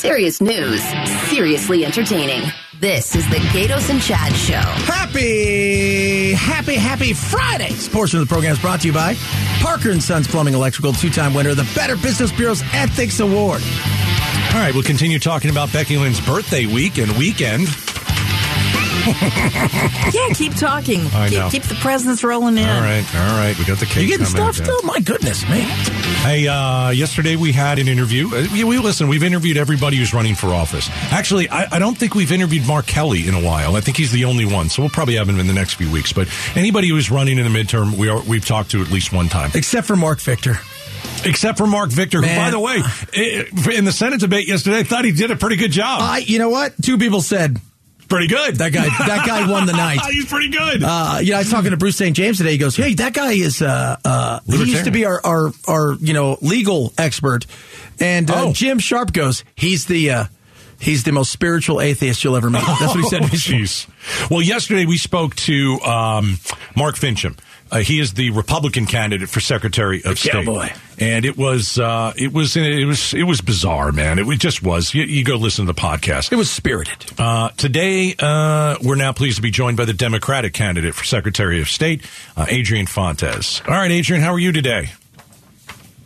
Serious news, seriously entertaining. This is the Gaydos and Chad Show. Happy, happy, happy Friday. This portion of the program is brought to you by Parker and Sons Plumbing Electrical, two-time winner of the Better Business Bureau's Ethics Award. All right, we'll continue talking about Becky Lynn's birthday week and weekend. yeah, keep talking. I keep, know. keep the presents rolling in. All right, all right. We got the cake. You getting coming stuff still? My goodness, man. Hey, uh, yesterday we had an interview. Uh, we, we listen. We've interviewed everybody who's running for office. Actually, I, I don't think we've interviewed Mark Kelly in a while. I think he's the only one. So we'll probably have him in the next few weeks. But anybody who's running in the midterm, we are we've talked to at least one time. Except for Marc Victor. Except for Marc Victor, Man. who, by the way, in the Senate debate yesterday, I thought he did a pretty good job. I, you know what? Two people said pretty good. that guy. That guy won the night. he's pretty good. Uh, you know, I was talking to Bruce St. James today. He goes, "Hey, that guy is uh, uh, he used to be our, our our you know legal expert," and uh, Oh. Jim Sharp goes, "He's the uh, he's the most spiritual atheist you'll ever meet." That's what he said. Oh. Well, yesterday we spoke to um, Mark Finchem. Uh, he is the Republican candidate for Secretary of State, cowboy. and it was uh, it was it was it was bizarre, man. It was- just was. You, you go listen to the podcast. It was spirited. Uh, today, uh, we're now pleased to be joined by the Democratic candidate for Secretary of State, uh, Adrian Fontes. All right, Adrian, how are you today?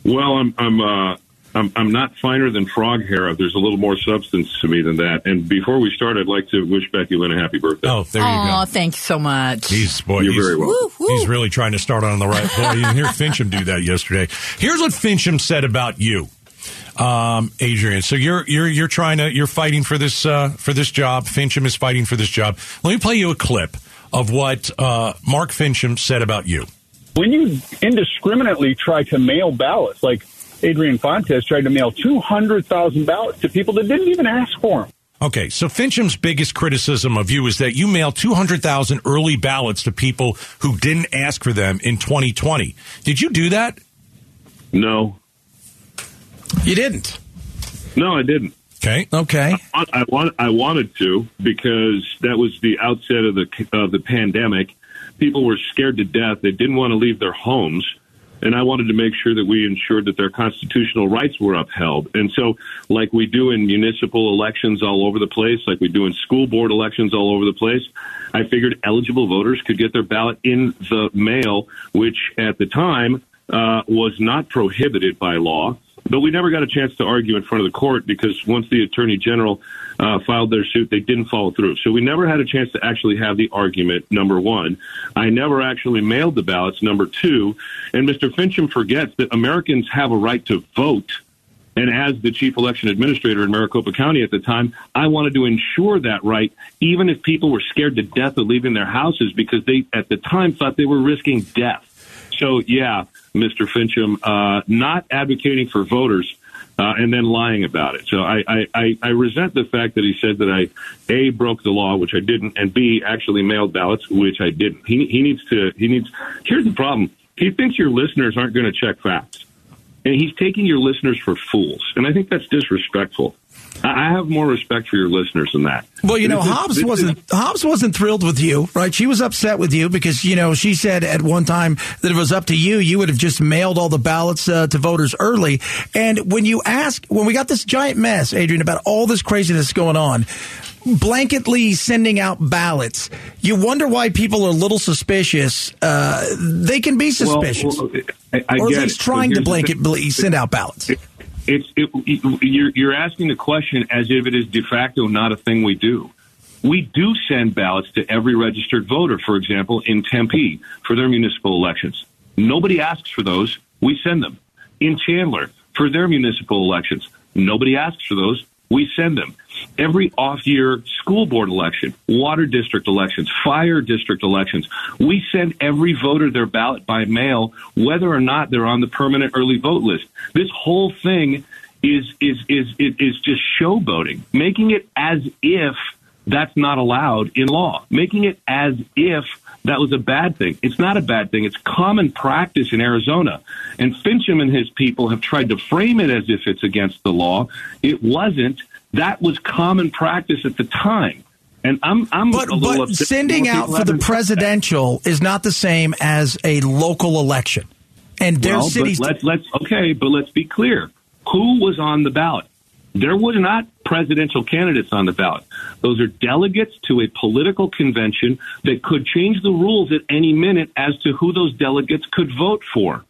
Well, I'm I'm uh, I'm I'm not finer than frog hair. There's a little more substance to me than that. And before we start, I'd like to wish Becky Lynn a happy birthday. Oh, there you Oh, go. thank you so much. He's boy. You're he's, very welcome. Woo, woo. He's really trying to start on the right. Boy, you didn't hear Finchem do that yesterday. Here's what Finchem said about you, um, Adrian. So you're you're you're trying to you're fighting for this uh, for this job. Finchem is fighting for this job. Let me play you a clip of what uh, Mark Finchem said about you. when you indiscriminately try to mail ballots, like Adrian Fontes tried to mail 200,000 ballots to people that didn't even ask for them. Okay, so Finchem's biggest criticism of you is that you mailed 200,000 early ballots to people who didn't ask for them in 2020. Did you do that? No, You didn't. no, I didn't. Okay. Okay. I I want I wanted to because that was the outset of the of the pandemic. People were scared to death. They didn't want to leave their homes. And I wanted to make sure that we ensured that their constitutional rights were upheld. And so, like we do in municipal elections all over the place, like we do in school board elections all over the place, I figured eligible voters could get their ballot in the mail, which at the time uh, was not prohibited by law. But we never got a chance to argue in front of the court because once the attorney general uh, filed their suit, they didn't follow through. So we never had a chance to actually have the argument. Number one, I never actually mailed the ballots. Number two, and Mr. Finchem forgets that Americans have a right to vote. And as the chief election administrator in Maricopa County at the time, I wanted to ensure that right, even if people were scared to death of leaving their houses because they, at the time, thought they were risking death. So, yeah, Mr. Finchem, uh, not advocating for voters uh, and then lying about it. So I, I, I, resent the fact that he said that I, A, broke the law, which I didn't, and B, actually mailed ballots, which I didn't. He, he needs to, he needs, here's the problem. He thinks your listeners aren't going to check facts. And he's taking your listeners for fools. And I think that's disrespectful. I I have more respect for your listeners than that. Well, you know, Hobbs wasn't Hobbs wasn't thrilled with you, right? She was upset with you because you know she said at one time that if it was up to you, you would have just mailed all the ballots uh, to voters early. And when you ask, when we got this giant mess, Adrian, about all this craziness going on, blanketly sending out ballots, you wonder why people are a little suspicious. Uh, they can be suspicious, well, I, I or at least it. trying to here's the thing. blanketly send out ballots. It's it, you're you're asking the question as if it is de facto not a thing we do. We do send ballots to every registered voter, for example, in Tempe for their municipal elections. Nobody asks for those. We send them. In Chandler for their municipal elections. Nobody asks for those. We send them. Every off year school board election, water district elections, fire district elections, we send every voter their ballot by mail, whether or not they're on the permanent early vote list. This whole thing is is is is, is just showboating, making it as if that's not allowed in law, making it as if that was a bad thing. It's not a bad thing. It's common practice in Arizona. And Finchem and his people have tried to frame it as if it's against the law. It wasn't. That was common practice at the time. And I'm, I'm But, a little but sending out for the presidential is not the same as a local election. And their Well, cities. But let's let's okay, but let's be clear. Who was on the ballot? There was not presidential candidates on the ballot. Those are delegates to a political convention that could change the rules at any minute as to who those delegates could vote for.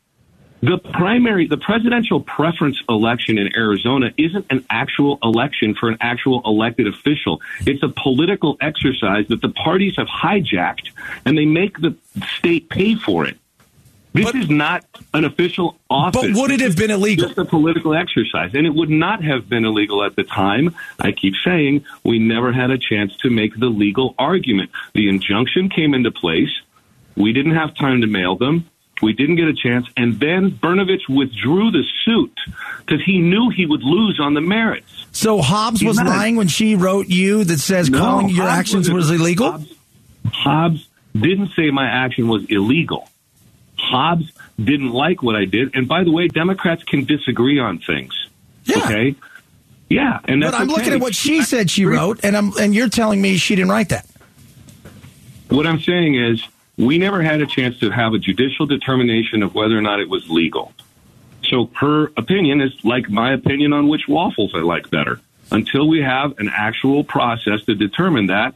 The primary, the presidential preference election in Arizona isn't an actual election for an actual elected official. It's a political exercise that the parties have hijacked and they make the state pay for it. This But- is not an official office. But would it have been illegal? Just a political exercise. And it would not have been illegal at the time. I keep saying we never had a chance to make the legal argument. The injunction came into place. We didn't have time to mail them. We didn't get a chance. And then Brnovich withdrew the suit because he knew he would lose on the merits. So Hobbs was not- lying when she wrote you that says No, calling your Hobbs actions was illegal? Hobbs, Hobbs didn't say my action was illegal. Hobbs didn't like what I did. And by the way, Democrats can disagree on things. Yeah. Okay. Yeah, and But I'm looking at what she said she wrote, and I'm and you're telling me she didn't write that. What I'm saying is, we never had a chance to have a judicial determination of whether or not it was legal. So her opinion is like my opinion on which waffles I like better. Until we have an actual process to determine that,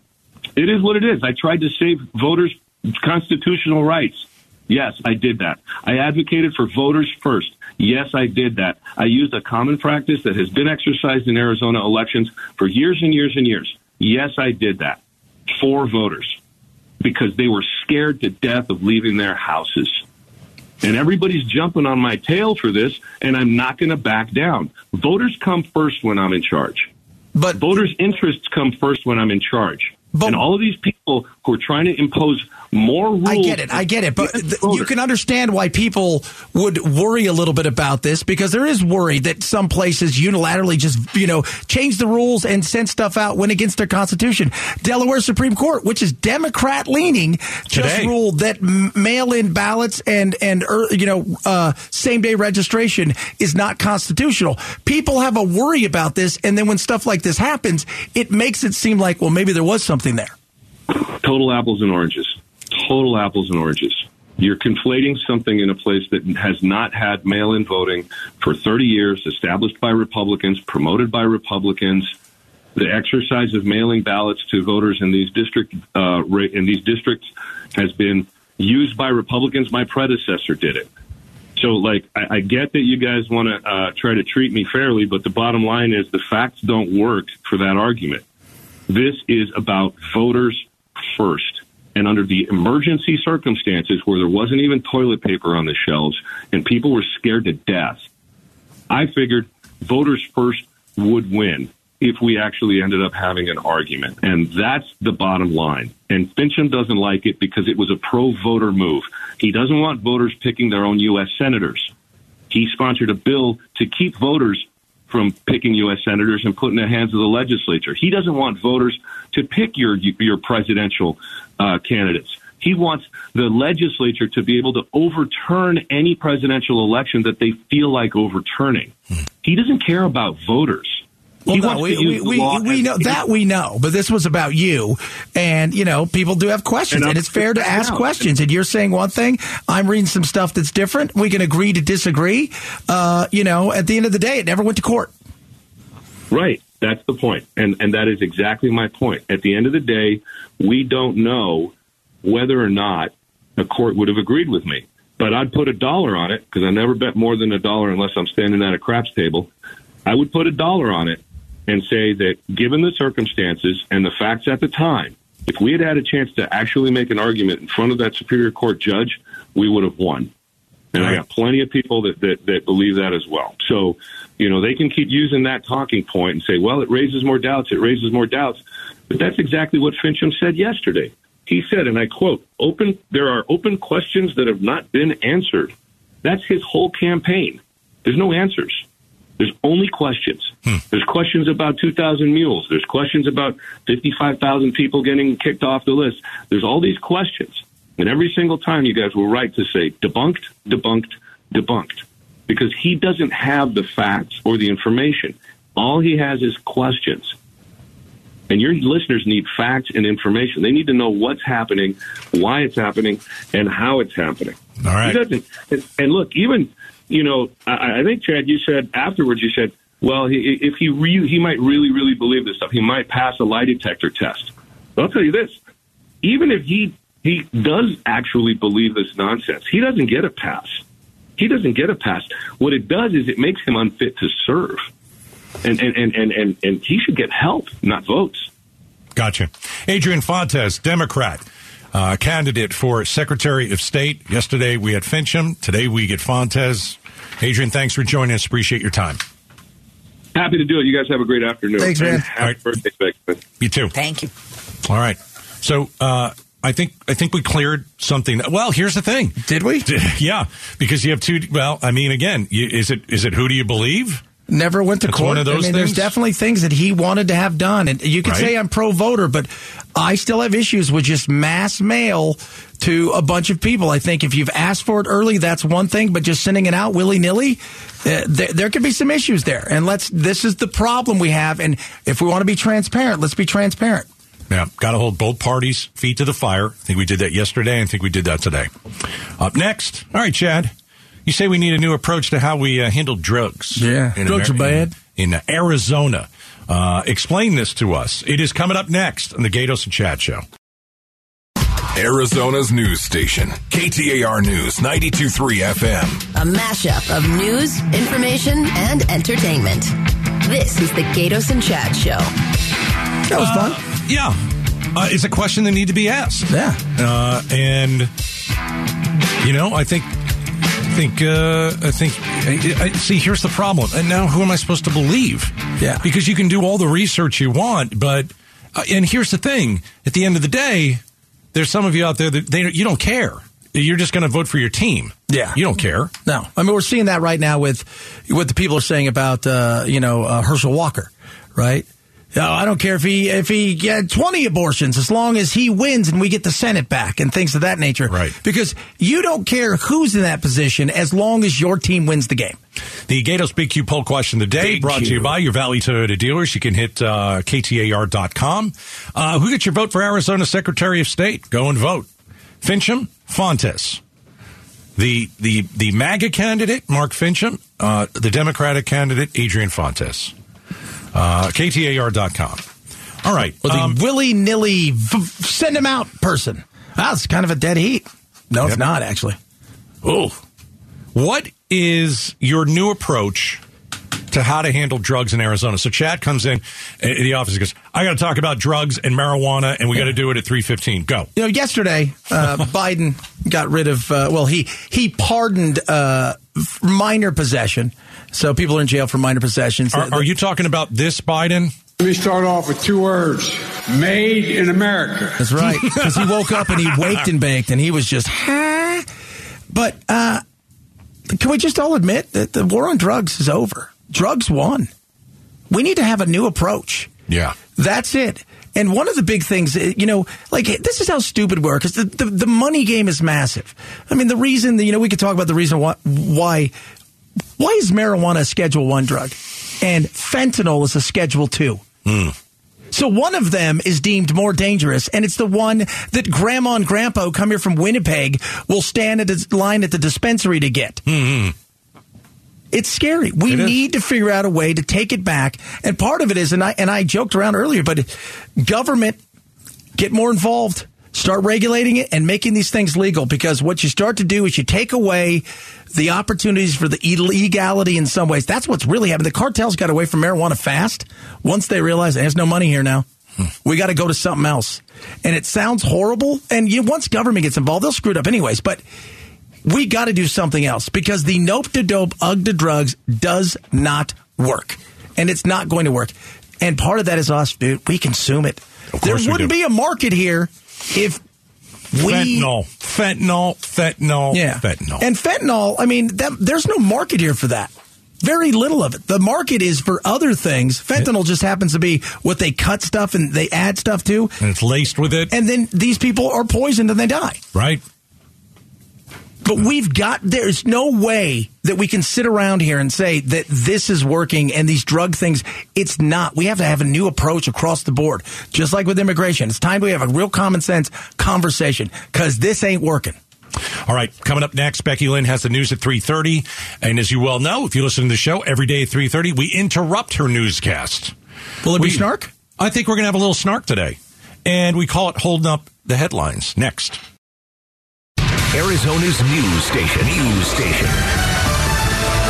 it is what it is. I tried to save voters' constitutional rights. Yes, I did that. I advocated for voters first. Yes, I did that. I used a common practice that has been exercised in Arizona elections for years and years and years. Yes, I did that for voters because they were scared to death of leaving their houses. And everybody's jumping on my tail for this, and I'm not going to back down. Voters come first when I'm in charge. But Voters' interests come first when I'm in charge. But- and all of these people who are trying to impose more rules. I get it. I get it. But th- you can understand why people would worry a little bit about this because there is worry that some places unilaterally just, you know, change the rules and send stuff out when against their constitution. Delaware Supreme Court, which is Democrat leaning, just Today. ruled that mail in ballots and, and, er, you know, uh, same day registration is not constitutional. People have a worry about this. And then when stuff like this happens, it makes it seem like, well, maybe there was something there. Total apples and oranges. Total apples and oranges. You're conflating something in a place that has not had mail in voting for 30 years, established by Republicans, promoted by Republicans. The exercise of mailing ballots to voters in these district uh, in these districts has been used by Republicans. My predecessor did it. So, like, I, I get that you guys want to uh, try to treat me fairly, but the bottom line is the facts don't work for that argument. This is about voters first. And under the emergency circumstances where there wasn't even toilet paper on the shelves and people were scared to death, I figured voters first would win if we actually ended up having an argument. And that's the bottom line. And Finchem doesn't like it because it was a pro voter move. He doesn't want voters picking their own U.S. senators. He sponsored a bill to keep voters from picking U.S. senators and put in the hands of the legislature. He doesn't want voters to pick your your presidential uh, candidates. He wants the legislature to be able to overturn any presidential election that they feel like overturning. He doesn't care about voters. Well, no, we, we, we, we know that we know, but this was about you, and you know people do have questions, And and, it's fair to ask questions. And you're saying one thing, I'm reading some stuff that's different. We can agree to disagree. Uh, you know, at the end of the day, it never went to court. Right. That's the point. And and that is exactly my point. At the end of the day, we don't know whether or not a court would have agreed with me. But I'd put a dollar on it because I never bet more than a dollar unless I'm standing at a craps table. I would put a dollar on it and say that given the circumstances and the facts at the time, if we had had a chance to actually make an argument in front of that Superior Court judge, we would have won. And I got plenty of people that, that, that believe that as well. So, you know, they can keep using that talking point and say, well, it raises more doubts, it raises more doubts. But that's exactly what Finchem said yesterday. He said, and I quote, open there are open questions that have not been answered. That's his whole campaign. There's no answers. There's only questions. Hmm. There's questions about 2,000 mules. There's questions about 55,000 people getting kicked off the list. There's all these questions. And every single time you guys were right to say debunked, debunked, debunked. Because he doesn't have the facts or the information. All he has is questions. And your listeners need facts and information. They need to know what's happening, why it's happening, and how it's happening. All right. He doesn't. And, and look, even you know, I, I think Chad, you said afterwards, you said, Well, he, if he re- he might really, really believe this stuff, he might pass a lie detector test. But I'll tell you this: even if he he does actually believe this nonsense, he doesn't get a pass. He doesn't get a pass. What it does is it makes him unfit to serve, and and and and and, and he should get help, not votes. Gotcha. Adrian Fontes, Democrat. Uh, candidate for Secretary of State. Yesterday we had Finchem. Today we get Fontes. Adrian, thanks for joining us. Appreciate your time. Happy to do it. You guys have a great afternoon. Thanks, man. And Happy All right. birthday, Beckman. You too. Thank you. All right. So uh, I think I think we cleared something. Well, here's the thing. Did we? Yeah, because you have two. Well, I mean, again, you, is it is it who do you believe? Never went to It's court. one of those I mean, there's definitely things that he wanted to have done, and you could Right. say I'm pro voter, but I still have issues with just mass mail to a bunch of people. I think if you've asked for it early, that's one thing, but just sending it out willy nilly, uh, there, there could be some issues there. And let's. This is the problem we have, and if we want to be transparent, let's be transparent. Yeah, got to hold both parties' feet to the fire. I think we did that yesterday. I think we did that today. Up next, all right, Chad. You say we need a new approach to how we uh, handle drugs. Yeah. Drugs are bad. In, in Arizona. Uh, explain this to us. It is coming up next on the Gaydos and Chad Show. Arizona's news station, KTAR News 92.3 FM. A mashup of news, information, and entertainment. This is the Gaydos and Chad Show. That was fun. Yeah. Uh, it's a question that need to be asked. Yeah. Uh, and you know, I think, I think, uh, I think. I, I, see, here's the problem. And now, who am I supposed to believe? Yeah. Because you can do all the research you want, but uh, and here's the thing: at the end of the day, there's some of you out there that they you don't care. You're just going to vote for your team. Yeah. You don't care. No, I mean we're seeing that right now with what the people are saying about uh, you know uh, Herschel Walker, right? Oh, I don't care if he if he had twenty abortions as long as he wins and we get the Senate back and things of that nature. Right. Because you don't care who's in that position as long as your team wins the game. The Gaydos Big Q poll question of the day Big brought to you Q. by your Valley Toyota dealers. You can hit uh, KTAR.com. Uh, who gets your vote for Arizona Secretary of State? Go and vote. Finchem, Fontes. The, the, the MAGA candidate, Mark Finchem. Uh, the Democratic candidate, Adrian Fontes. Uh, KTAR.com. All right. The um, willy nilly v- send him out person. That's kind of a dead heat. No, it's not actually. Oh. What is your new approach to how to handle drugs in Arizona? So Chad comes in in the office and goes, I got to talk about drugs and marijuana, and we got to do it at 315. Go. You know, yesterday uh, Biden got rid of. Uh, well, he he pardoned uh, minor possession, so people are in jail for minor possessions. Are, are you talking about this Biden? Let me start off with two words made in America. That's right, because he woke up and he waked and baked, and he was just. "Huh?" But uh, can we just all admit that the war on drugs is over? Drugs won. We need to have a new approach. Yeah. That's it. And one of the big things, uh, you know, like this is how stupid we are because the, the, the money game is massive. I mean, the reason, that, you know, we could talk about the reason why, why, why is marijuana a Schedule One drug and fentanyl is a Schedule Two? Hmm. So one of them is deemed more dangerous, and it's the one that grandma and grandpa who come here from Winnipeg will stand at the line at the dispensary to get. Hmm, hmm. It's scary. We It is. need to figure out a way to take it back. And part of it is, and I and I joked around earlier, but government get more involved, start regulating it, and making these things legal. Because what you start to do is you take away the opportunities for the illegality in some ways. That's what's really happened. The cartels got away from marijuana fast once they realized there's no money here now. We got to go to something else. And it sounds horrible. And you, once government gets involved, they'll screw it up anyways. But we got to do something else because the nope to dope, ug to drugs does not work. And it's not going to work. And part of that is us, dude. We consume it. Of There wouldn't be a market here if we. fentanyl. Fentanyl. Fentanyl. Yeah. Fentanyl. And fentanyl, I mean, that, there's no market here for that. Very little of it. The market is for other things. Fentanyl just happens to be what they cut stuff and they add stuff to. and it's laced with it. And then these people are poisoned and they die. right? But we've got, there's no way that we can sit around here and say that this is working and these drug things, it's not. We have to have a new approach across the board, just like with immigration. It's time we have a real common sense conversation because this ain't working. All right, coming up next, Becky Lynn has the news at 3.30. And as you well know, if you listen to the show every day at 3.30, we interrupt her newscast. Will it be snark? I think we're going to have a little snark today. And we call it Holding Up the Headlines. Next. Arizona's news station. News station.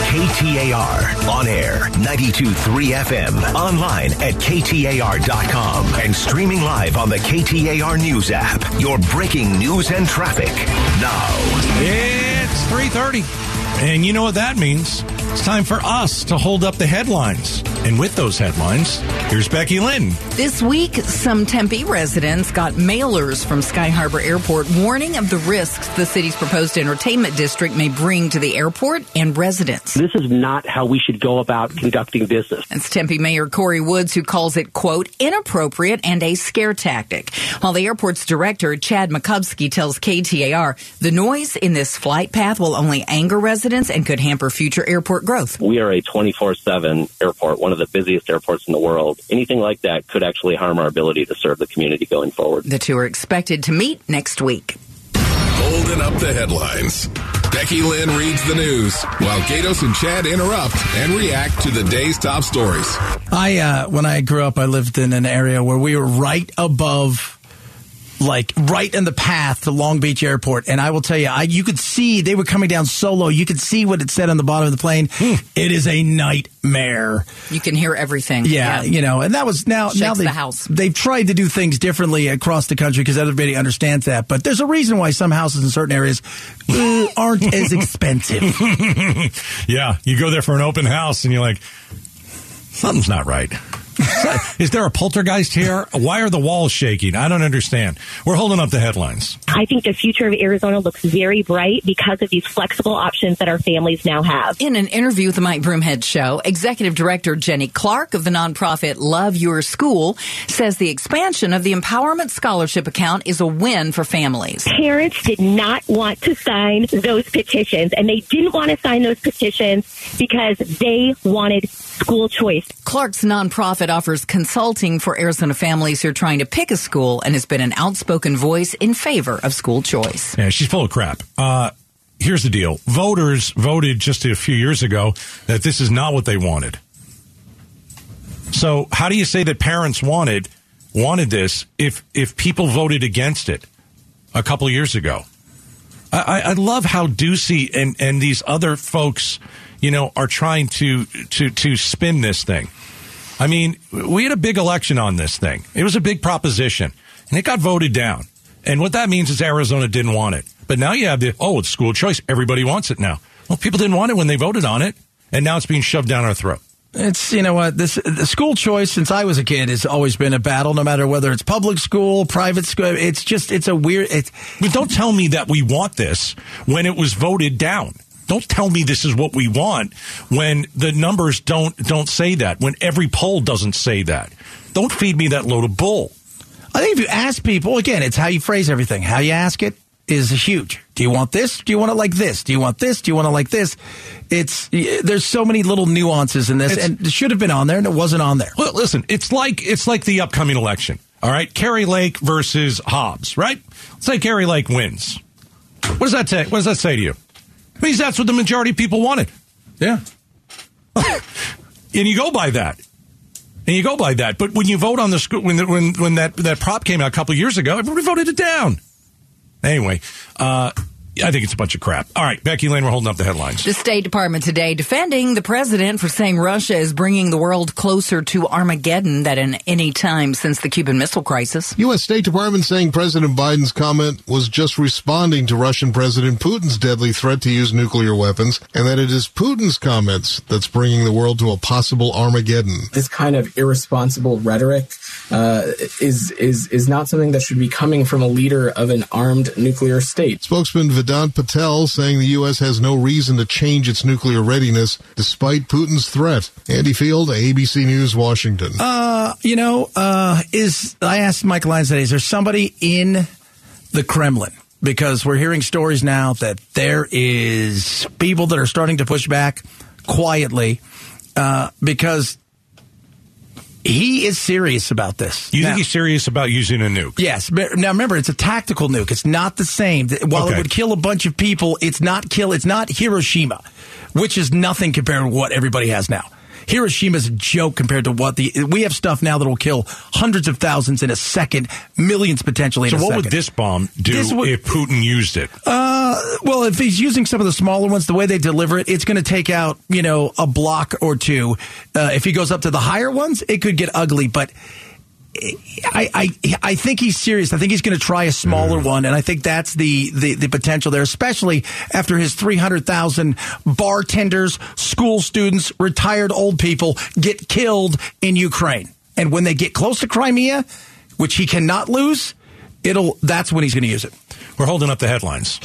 KTAR. On air. 92.3 FM. Online at KTAR.com. And streaming live on the KTAR News app. Your breaking news and traffic. Now. It's 3.30. And you know what that means. It's time for us to hold up the headlines. And with those headlines, here's Becky Lynn. This week, some Tempe residents got mailers from Sky Harbor Airport warning of the risks the city's proposed entertainment district may bring to the airport and residents. This is not how we should go about conducting business. It's Tempe Mayor Corey Woods who calls it, quote, inappropriate and a scare tactic. While the airport's director, Chad Makovsky, tells KTAR the noise in this flight path will only anger residents and could hamper future airport growth. We are a 24 7 airport, one of the busiest airports in the world. Anything like that could actually harm our ability to serve the community going forward. The two are expected to meet next week. Holding up the headlines. Becky Lynn reads the news while Gaydos and Chad interrupt and react to the day's top stories. I uh, when I grew up, I lived in an area where we were right above, like right in the path to Long Beach Airport, and I will tell you, I you could see they were coming down solo. You could see what it said on the bottom of the plane. It is a nightmare. You can hear everything. Yeah, you know, and that was now Shakes now the they've, house. they've tried to do things differently across the country because everybody understands that. But there's a reason why some houses in certain areas uh, aren't as expensive. Yeah, you go there for an open house and you're like, something's not right. Is there a poltergeist here? Why are the walls shaking? I don't understand. We're holding up the headlines. I think the future of Arizona looks very bright because of these flexible options that our families now have. In an interview with the Mike Broomhead Show, Executive Director Jenny Clark of the nonprofit Love Your School says the expansion of the Empowerment Scholarship account is a win for families. Parents did not want to sign those petitions, and they didn't want to sign those petitions because they wanted school choice. Clark's nonprofit offers consulting for Arizona families who are trying to pick a school and has been an outspoken voice in favor of school choice. Yeah, she's full of crap. Uh, here's the deal voters voted just a few years ago that this is not what they wanted. So, how do you say that parents wanted wanted this if if people voted against it a couple years ago? I, I I love how Ducey and and these other folks, you know, are trying to to to spin this thing. I mean, we had a big election on this thing. It was a big proposition, and it got voted down. And what that means is Arizona didn't want it. But now you have the oh, it's school choice. Everybody wants it now. Well, people didn't want it when they voted on it, and now it's being shoved down our throat. It's you know what this the school choice since I was a kid has always been a battle. No matter whether it's public school, private school, it's just it's a weird. It, But don't tell me that we want this when it was voted down. Don't tell me this is what we want when the numbers don't don't say that. When every poll doesn't say that. Don't feed me that load of bull. I think if you ask people again, it's how you phrase everything. How you ask it is huge. Do you want this? Do you want it like this? Do you want this? Do you want it like this? It's there's so many little nuances in this, It's- and it should have been on there, and it wasn't on there. Well, listen, it's like it's like the upcoming election. All right, Kari Lake versus Hobbs. Right? Let's say Kari Lake wins. What does that say? What does that say to you? Means that's what the majority of people wanted. Yeah. and you go by that. And you go by that. But when you vote on the school, when when when that that prop came out a couple years ago, everybody voted it down. Anyway, uh, I think it's a bunch of crap. All right, Becky Lane, we're holding up the headlines. The State Department today defending the president for saying Russia is bringing the world closer to Armageddon than in any time since the Cuban Missile Crisis. U.S. State Department saying President Biden's comment was just responding to Russian President Putin's deadly threat to use nuclear weapons, and that it is Putin's comments that's bringing the world to a possible Armageddon. this kind of irresponsible rhetoric uh, is is is not something that should be coming from a leader of an armed nuclear state. Spokesman Vedant Patel saying the U.S. has no reason to change its nuclear readiness despite Putin's threat. Andy Field, ABC News, Washington. Uh, you know, uh, is I asked Mike Lyons today, is there somebody in the Kremlin? Because we're hearing stories now that there is people that are starting to push back quietly uh, because he is serious about this. You Now- think he's serious about using a nuke? Yes. Now remember, it's a tactical nuke. It's not the same. While Okay. it would kill a bunch of people, it's not kill. It's not Hiroshima, which is nothing compared to what everybody has now. Hiroshima's a joke compared to what the we have stuff now that will kill hundreds of thousands in a second, millions potentially. So a what second. would this bomb do This would- if Putin used it? Uh, well, if he's using some of the smaller ones, the way they deliver it, it's going to take out, you know, a block or two. Uh, if he goes up to the higher ones, it could get ugly, but I, I, I think he's serious. I think he's going to try a smaller mm. one, and I think that's the, the, the potential there, especially after his 300,000 bartenders, school students, retired old people get killed in Ukraine. And when they get close to Crimea, which he cannot lose, it'll, that's when he's going to use it. We're holding up the headlines.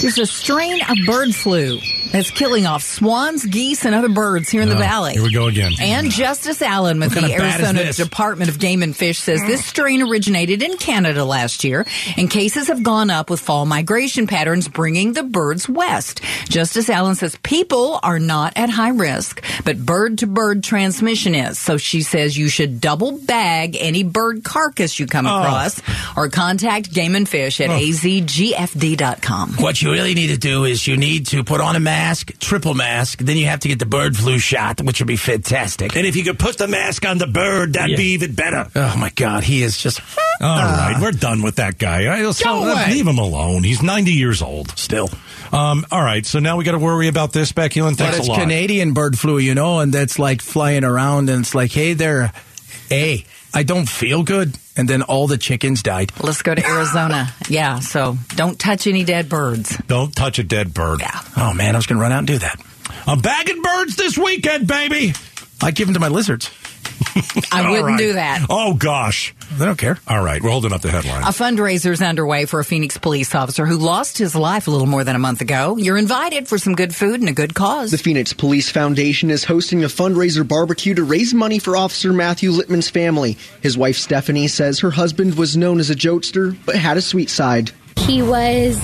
There's a strain of bird flu that's killing off swans, geese, and other birds here in the Oh, valley. Here we go again. And Justice Allen with What kind the of Arizona? Department of Game and Fish says this mm. strain originated in Canada last year, and cases have gone up with fall migration patterns bringing the birds west. Justice Allen says people are not at high risk, but bird to bird transmission is. So she says you should double bag any bird carcass you come Oh. across or contact Game and Fish at oh. azgfd.com. What you really need to do is you need to put on a mask, triple mask, then you have to get the bird flu shot, which would be fantastic. And if you could put the mask on the bird, that'd be even better. Oh my God, he is just. All right, we're done with that guy. I- so- Go away. leave him alone. He's 90 years old. Still. Um, all right, so now we got to worry about this, Becky Lynn. But Thanks it's a lot. Canadian bird flu, you know, and that's like flying around, and it's like, hey there, hey, I don't feel good, and then all the chickens died. Let's go to Arizona. Yeah, so don't touch any dead birds. Don't touch a dead bird. Yeah. Oh man, I was going to run out and do that. I'm bagging birds this weekend, baby. I give them to my lizards. I wouldn't right. do that. Oh gosh. They don't care. All right, we're holding up the headline. A fundraiser is underway for a Phoenix police officer who lost his life a little more than a month ago. You're invited for some good food and a good cause. The Phoenix Police Foundation is hosting a fundraiser barbecue to raise money for Officer Matthew Littman's family. His wife Stephanie says her husband was known as a jokester, but had a sweet side. He was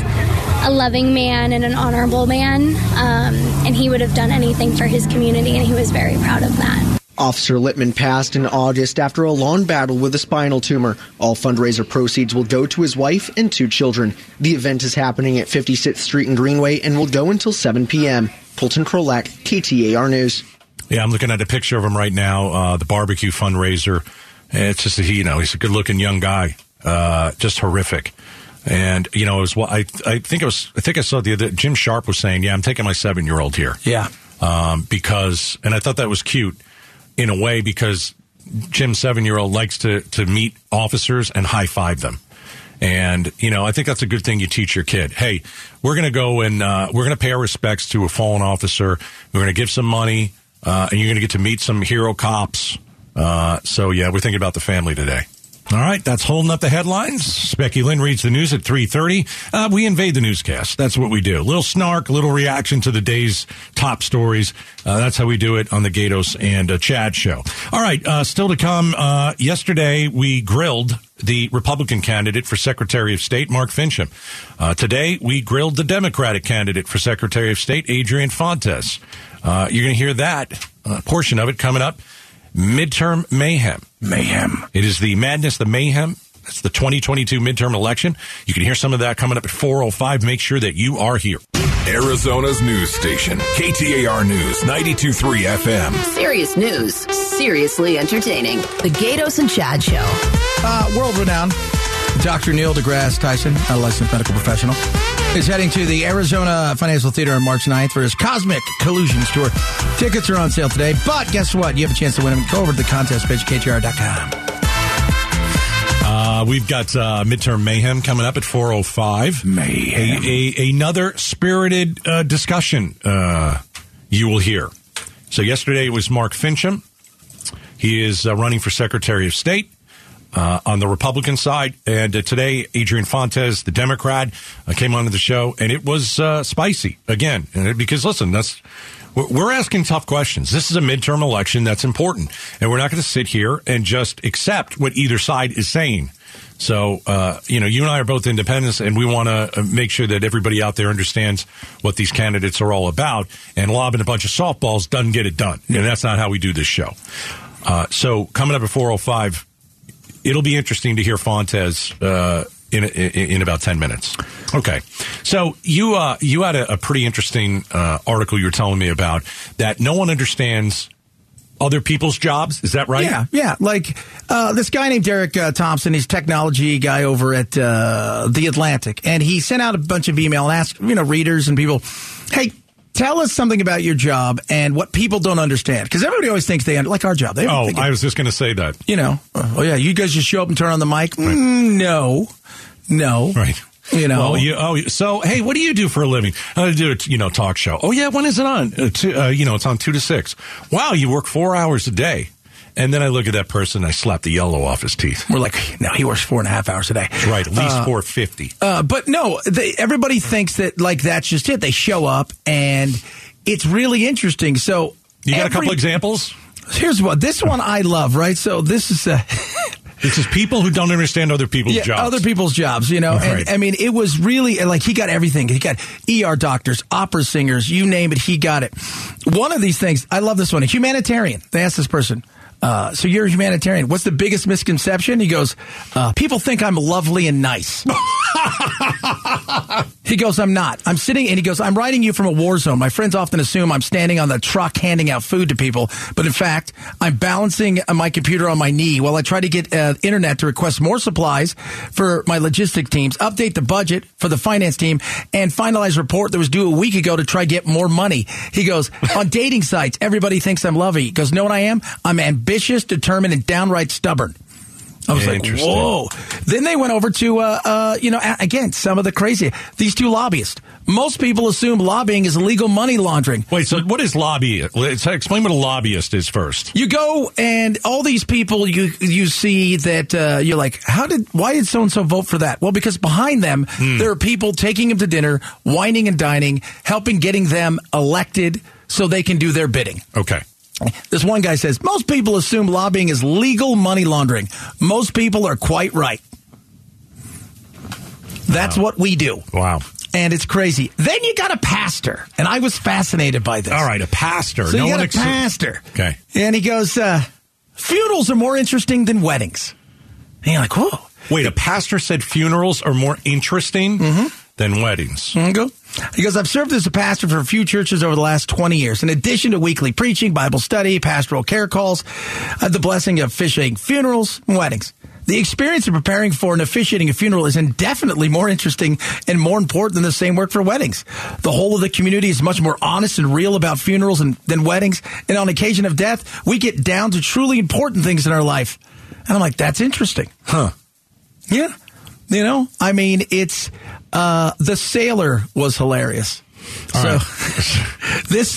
a loving man and an honorable man, um, and he would have done anything for his community, and he was very proud of that. Officer Littman passed in August after a long battle with a spinal tumor. All fundraiser proceeds will go to his wife and two children. The event is happening at 56th Street and Greenway and will go until 7 p.m. Colton Krolak, KTAR News. Yeah, I'm looking at a picture of him right now. Uh, the barbecue fundraiser. It's just that he, you know, he's a good-looking young guy. Uh, just horrific. And you know, it was. I I think it was. I think I saw the other. Jim Sharp was saying, "Yeah, I'm taking my seven-year-old here." Yeah. Um, because, and I thought that was cute in a way because Jim's seven-year-old likes to to meet officers and high five them. And you know, I think that's a good thing you teach your kid. Hey, we're going to go and uh, we're going to pay our respects to a fallen officer. We're going to give some money, uh, and you're going to get to meet some hero cops. Uh, so yeah, we're thinking about the family today. All right, that's holding up the headlines. Becky Lynn reads the news at 3.30. Uh, we invade the newscast. That's what we do. Little snark, little reaction to the day's top stories. Uh, that's how we do it on the Gaydos and uh, Chad show. All right, uh, still to come. Uh, yesterday, we grilled the Republican candidate for Secretary of State, Mark Finchem. Uh, today, we grilled the Democratic candidate for Secretary of State, Adrian Fontes. Uh, you're going to hear that portion of it coming up. Midterm mayhem. Mayhem. It is the madness, the mayhem. It's the 2022 midterm election. You can hear some of that coming up at 405. Make sure that you are here. Arizona's news station, KTAR News, 92.3 FM. Serious news, seriously entertaining. The Gaydos and Chad Show. Uh, world renowned Dr. Neil deGrasse Tyson, a licensed medical professional, is heading to the Arizona Financial Theater on March 9th for his Cosmic Collisions Tour. Tickets are on sale today, but guess what? You have a chance to win them. Go over to the contest page, KTAR.com. Uh, we've got uh, midterm mayhem coming up at 405. Mayhem. A, a, another spirited uh, discussion uh, you will hear. So yesterday it was Mark Finchem. He is uh, running for Secretary of State. Uh, on the Republican side, and uh, today Adrian Fontes, the Democrat, uh, came onto the show, and it was uh, spicy again. It- because listen, that's we're- asking tough questions. This is a midterm election that's important, and we're not going to sit here and just accept what either side is saying. So, uh, you know, you and I are both independents, and we want to make sure that everybody out there understands what these candidates are all about. And lobbing a bunch of softballs doesn't get it done, and that's not how we do this show. Uh, so coming up at 405, it'll be interesting to hear Fontes uh, in, in in about 10 minutes. Okay. So you uh, you had a, a pretty interesting uh, article you were telling me about that no one understands other people's jobs. Is that right? Yeah, yeah. Like uh, this guy named Derek uh, Thompson, he's technology guy over at uh, the Atlantic, and he sent out a bunch of email and asked you know readers and people, hey. Tell us something about your job and what people don't understand. Because everybody always thinks they under, like our job. They Oh, I was just going to say that. you know, oh yeah, you guys just show up and turn on the mic. Mm, no, no, Right. You know, Well, you, oh, so hey, what do you do for a living? I do a you know talk show. Oh yeah, when is it on? Uh, two, uh, you know, it's on two to six. Wow, you work four hours a day. And then I look at that person, I slap the yellow off his teeth. we're like, no, he works four and a half hours a day. That's right, at least Uh, four fifty. Uh, but no, they, everybody thinks that like that's just it. They show up and it's really interesting. So You got a couple examples? Here's what this one I love. Right. So this is uh, This is people who don't understand other people's yeah, jobs. other people's jobs. You know, and I mean, it was really like he got everything. He got ER doctors, opera singers, you name it, he got it. One of these things, I love this one. A humanitarian. They asked this person. Uh, so you're a humanitarian. What's the biggest misconception? He goes, uh, people think I'm lovely and nice. He goes, I'm not. I'm sitting, and he goes, I'm writing you from a war zone. My friends often assume I'm standing on the truck handing out food to people, but in fact, I'm balancing my computer on my knee while I try to get uh, internet to request more supplies for my logistic teams, update the budget for the finance team, and finalize a report that was due a week ago to try get more money. He goes, on dating sites, everybody thinks I'm lovely. He goes, know what I am? I'm ambitious, determined, and downright stubborn. I was like, whoa. Then they went over to, uh, uh, you know, again, some of the crazy. These two lobbyists. Most people assume lobbying is illegal money laundering. Wait, so what is lobbyist? Explain what a lobbyist is first. You go and all these people you you see that uh, you're like, how did why did so and so vote for that? Well, because behind them there are people taking them to dinner, whining and dining, helping getting them elected so they can do their bidding. Okay. This one guy says most people assume lobbying is legal money laundering. Most people are quite right. That's what we do. Wow. And it's crazy. Then you got a pastor, and I was fascinated by this. All right, a pastor. So no you one got a ex- pastor. Okay. And he goes, uh, funerals are more interesting than weddings. And you're like, whoa. Wait, a pastor said funerals are more interesting than weddings. Mm-hmm. He goes, I've served as a pastor for a few churches over the last 20 years. In addition to weekly preaching, Bible study, pastoral care calls, I had the blessing of officiating funerals and weddings. The experience of preparing for and officiating a funeral is indefinitely more interesting and more important than the same work for weddings. The whole of the community is much more honest and real about funerals and, than weddings. And on occasion of death, we get down to truly important things in our life. And I'm like, that's interesting. Huh. Yeah. You know, I mean, it's uh, the sailor was hilarious. so this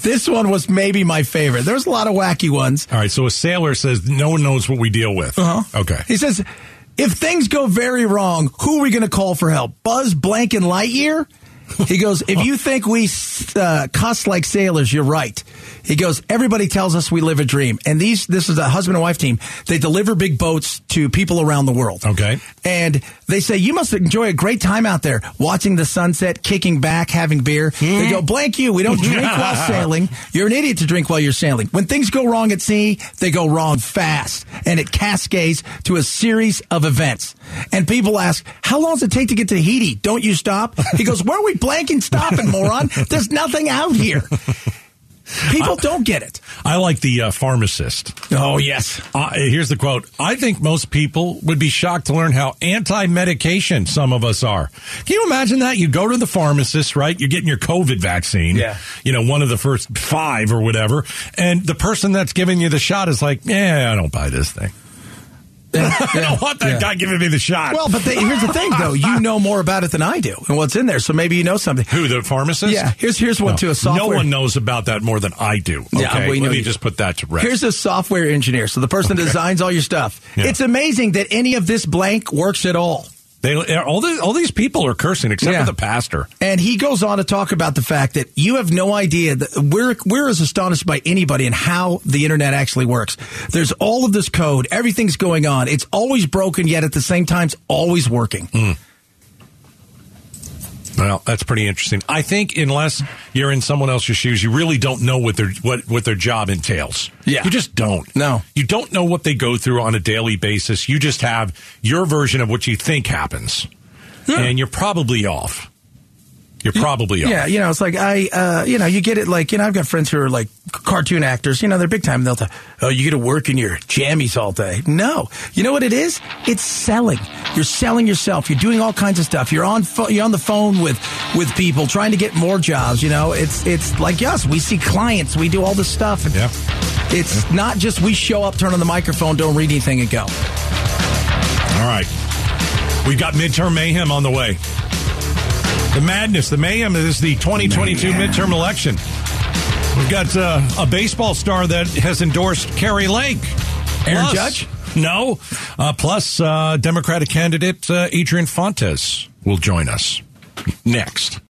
this one was maybe my favorite. There's a lot of wacky ones. All right, so a sailor says no one knows what we deal with. Uh-huh. Okay. He says, if things go very wrong, who are we going to call for help? Buzz Blank and Lightyear? He goes, if you think we uh, cuss like sailors, you're right. He goes, everybody tells us we live a dream. And these, this is a husband and wife team. They deliver big boats to people around the world. Okay. And they say, you must enjoy a great time out there watching the sunset, kicking back, having beer. Hmm. They go, blank you. We don't drink while sailing. You're an idiot to drink while you're sailing. When things go wrong at sea, they go wrong fast. And it cascades to a series of events. And people ask, how long does it take to get to Tahiti? Don't you stop? He goes, where are we blanking stopping, moron? There's nothing out here. People don't get it. I like the uh, pharmacist. Oh, yes. Uh, here's the quote. I think most people would be shocked to learn how anti-medication some of us are. Can you imagine that? You go to the pharmacist, right? You're getting your COVID vaccine. Yeah. You know, one of the first five or whatever. And the person that's giving you the shot is like, yeah, I don't buy this thing. I don't want that Yeah. guy giving me the shot. Well, but they, here's the thing, though. You know more about it than I do and what's in there. So maybe you know something. Who, the pharmacist? Yeah. Here's here's one No. to a software. No one knows about that more than I do. Okay? Yeah, we know Let me you just put that to rest. Here's a software engineer. So the person that designs all your stuff. Yeah. It's amazing that any of this blank works at all. They, all, the, all these people are cursing except Yeah. for the pastor. And he goes on to talk about the fact that you have no idea that we're we're as astonished by anybody and how the internet actually works. There's all of this code, everything's going on. It's always broken, yet at the same time, it's always working. Hmm. Well, that's pretty interesting. I think unless you're in someone else's shoes, you really don't know what their what what their job entails. Yeah. you just don't. No, you don't know what they go through on a daily basis. You just have your version of what you think happens, hmm. and you're probably off. You're probably. Yeah, you know, it's like I, uh, you know, you get it. Like, you know, I've got friends who are like cartoon actors. You know, they're big time. They'll, say, oh, you get to work in your jammies all day. No, you know what it is? It's selling. You're selling yourself. You're doing all kinds of stuff. You're on, pho- you're on the phone with with people trying to get more jobs. You know, it's it's like us. We see clients. We do all this stuff. And Yeah. It's not just we show up, turn on the microphone, don't read anything, and go. All right. We've got midterm mayhem on the way. The madness, the mayhem is the 2022 midterm election. We've got uh, a baseball star that has endorsed Kari Lake. Aaron Plus- Judge? No. Uh, plus, uh, Democratic candidate uh, Adrian Fontes will join us next.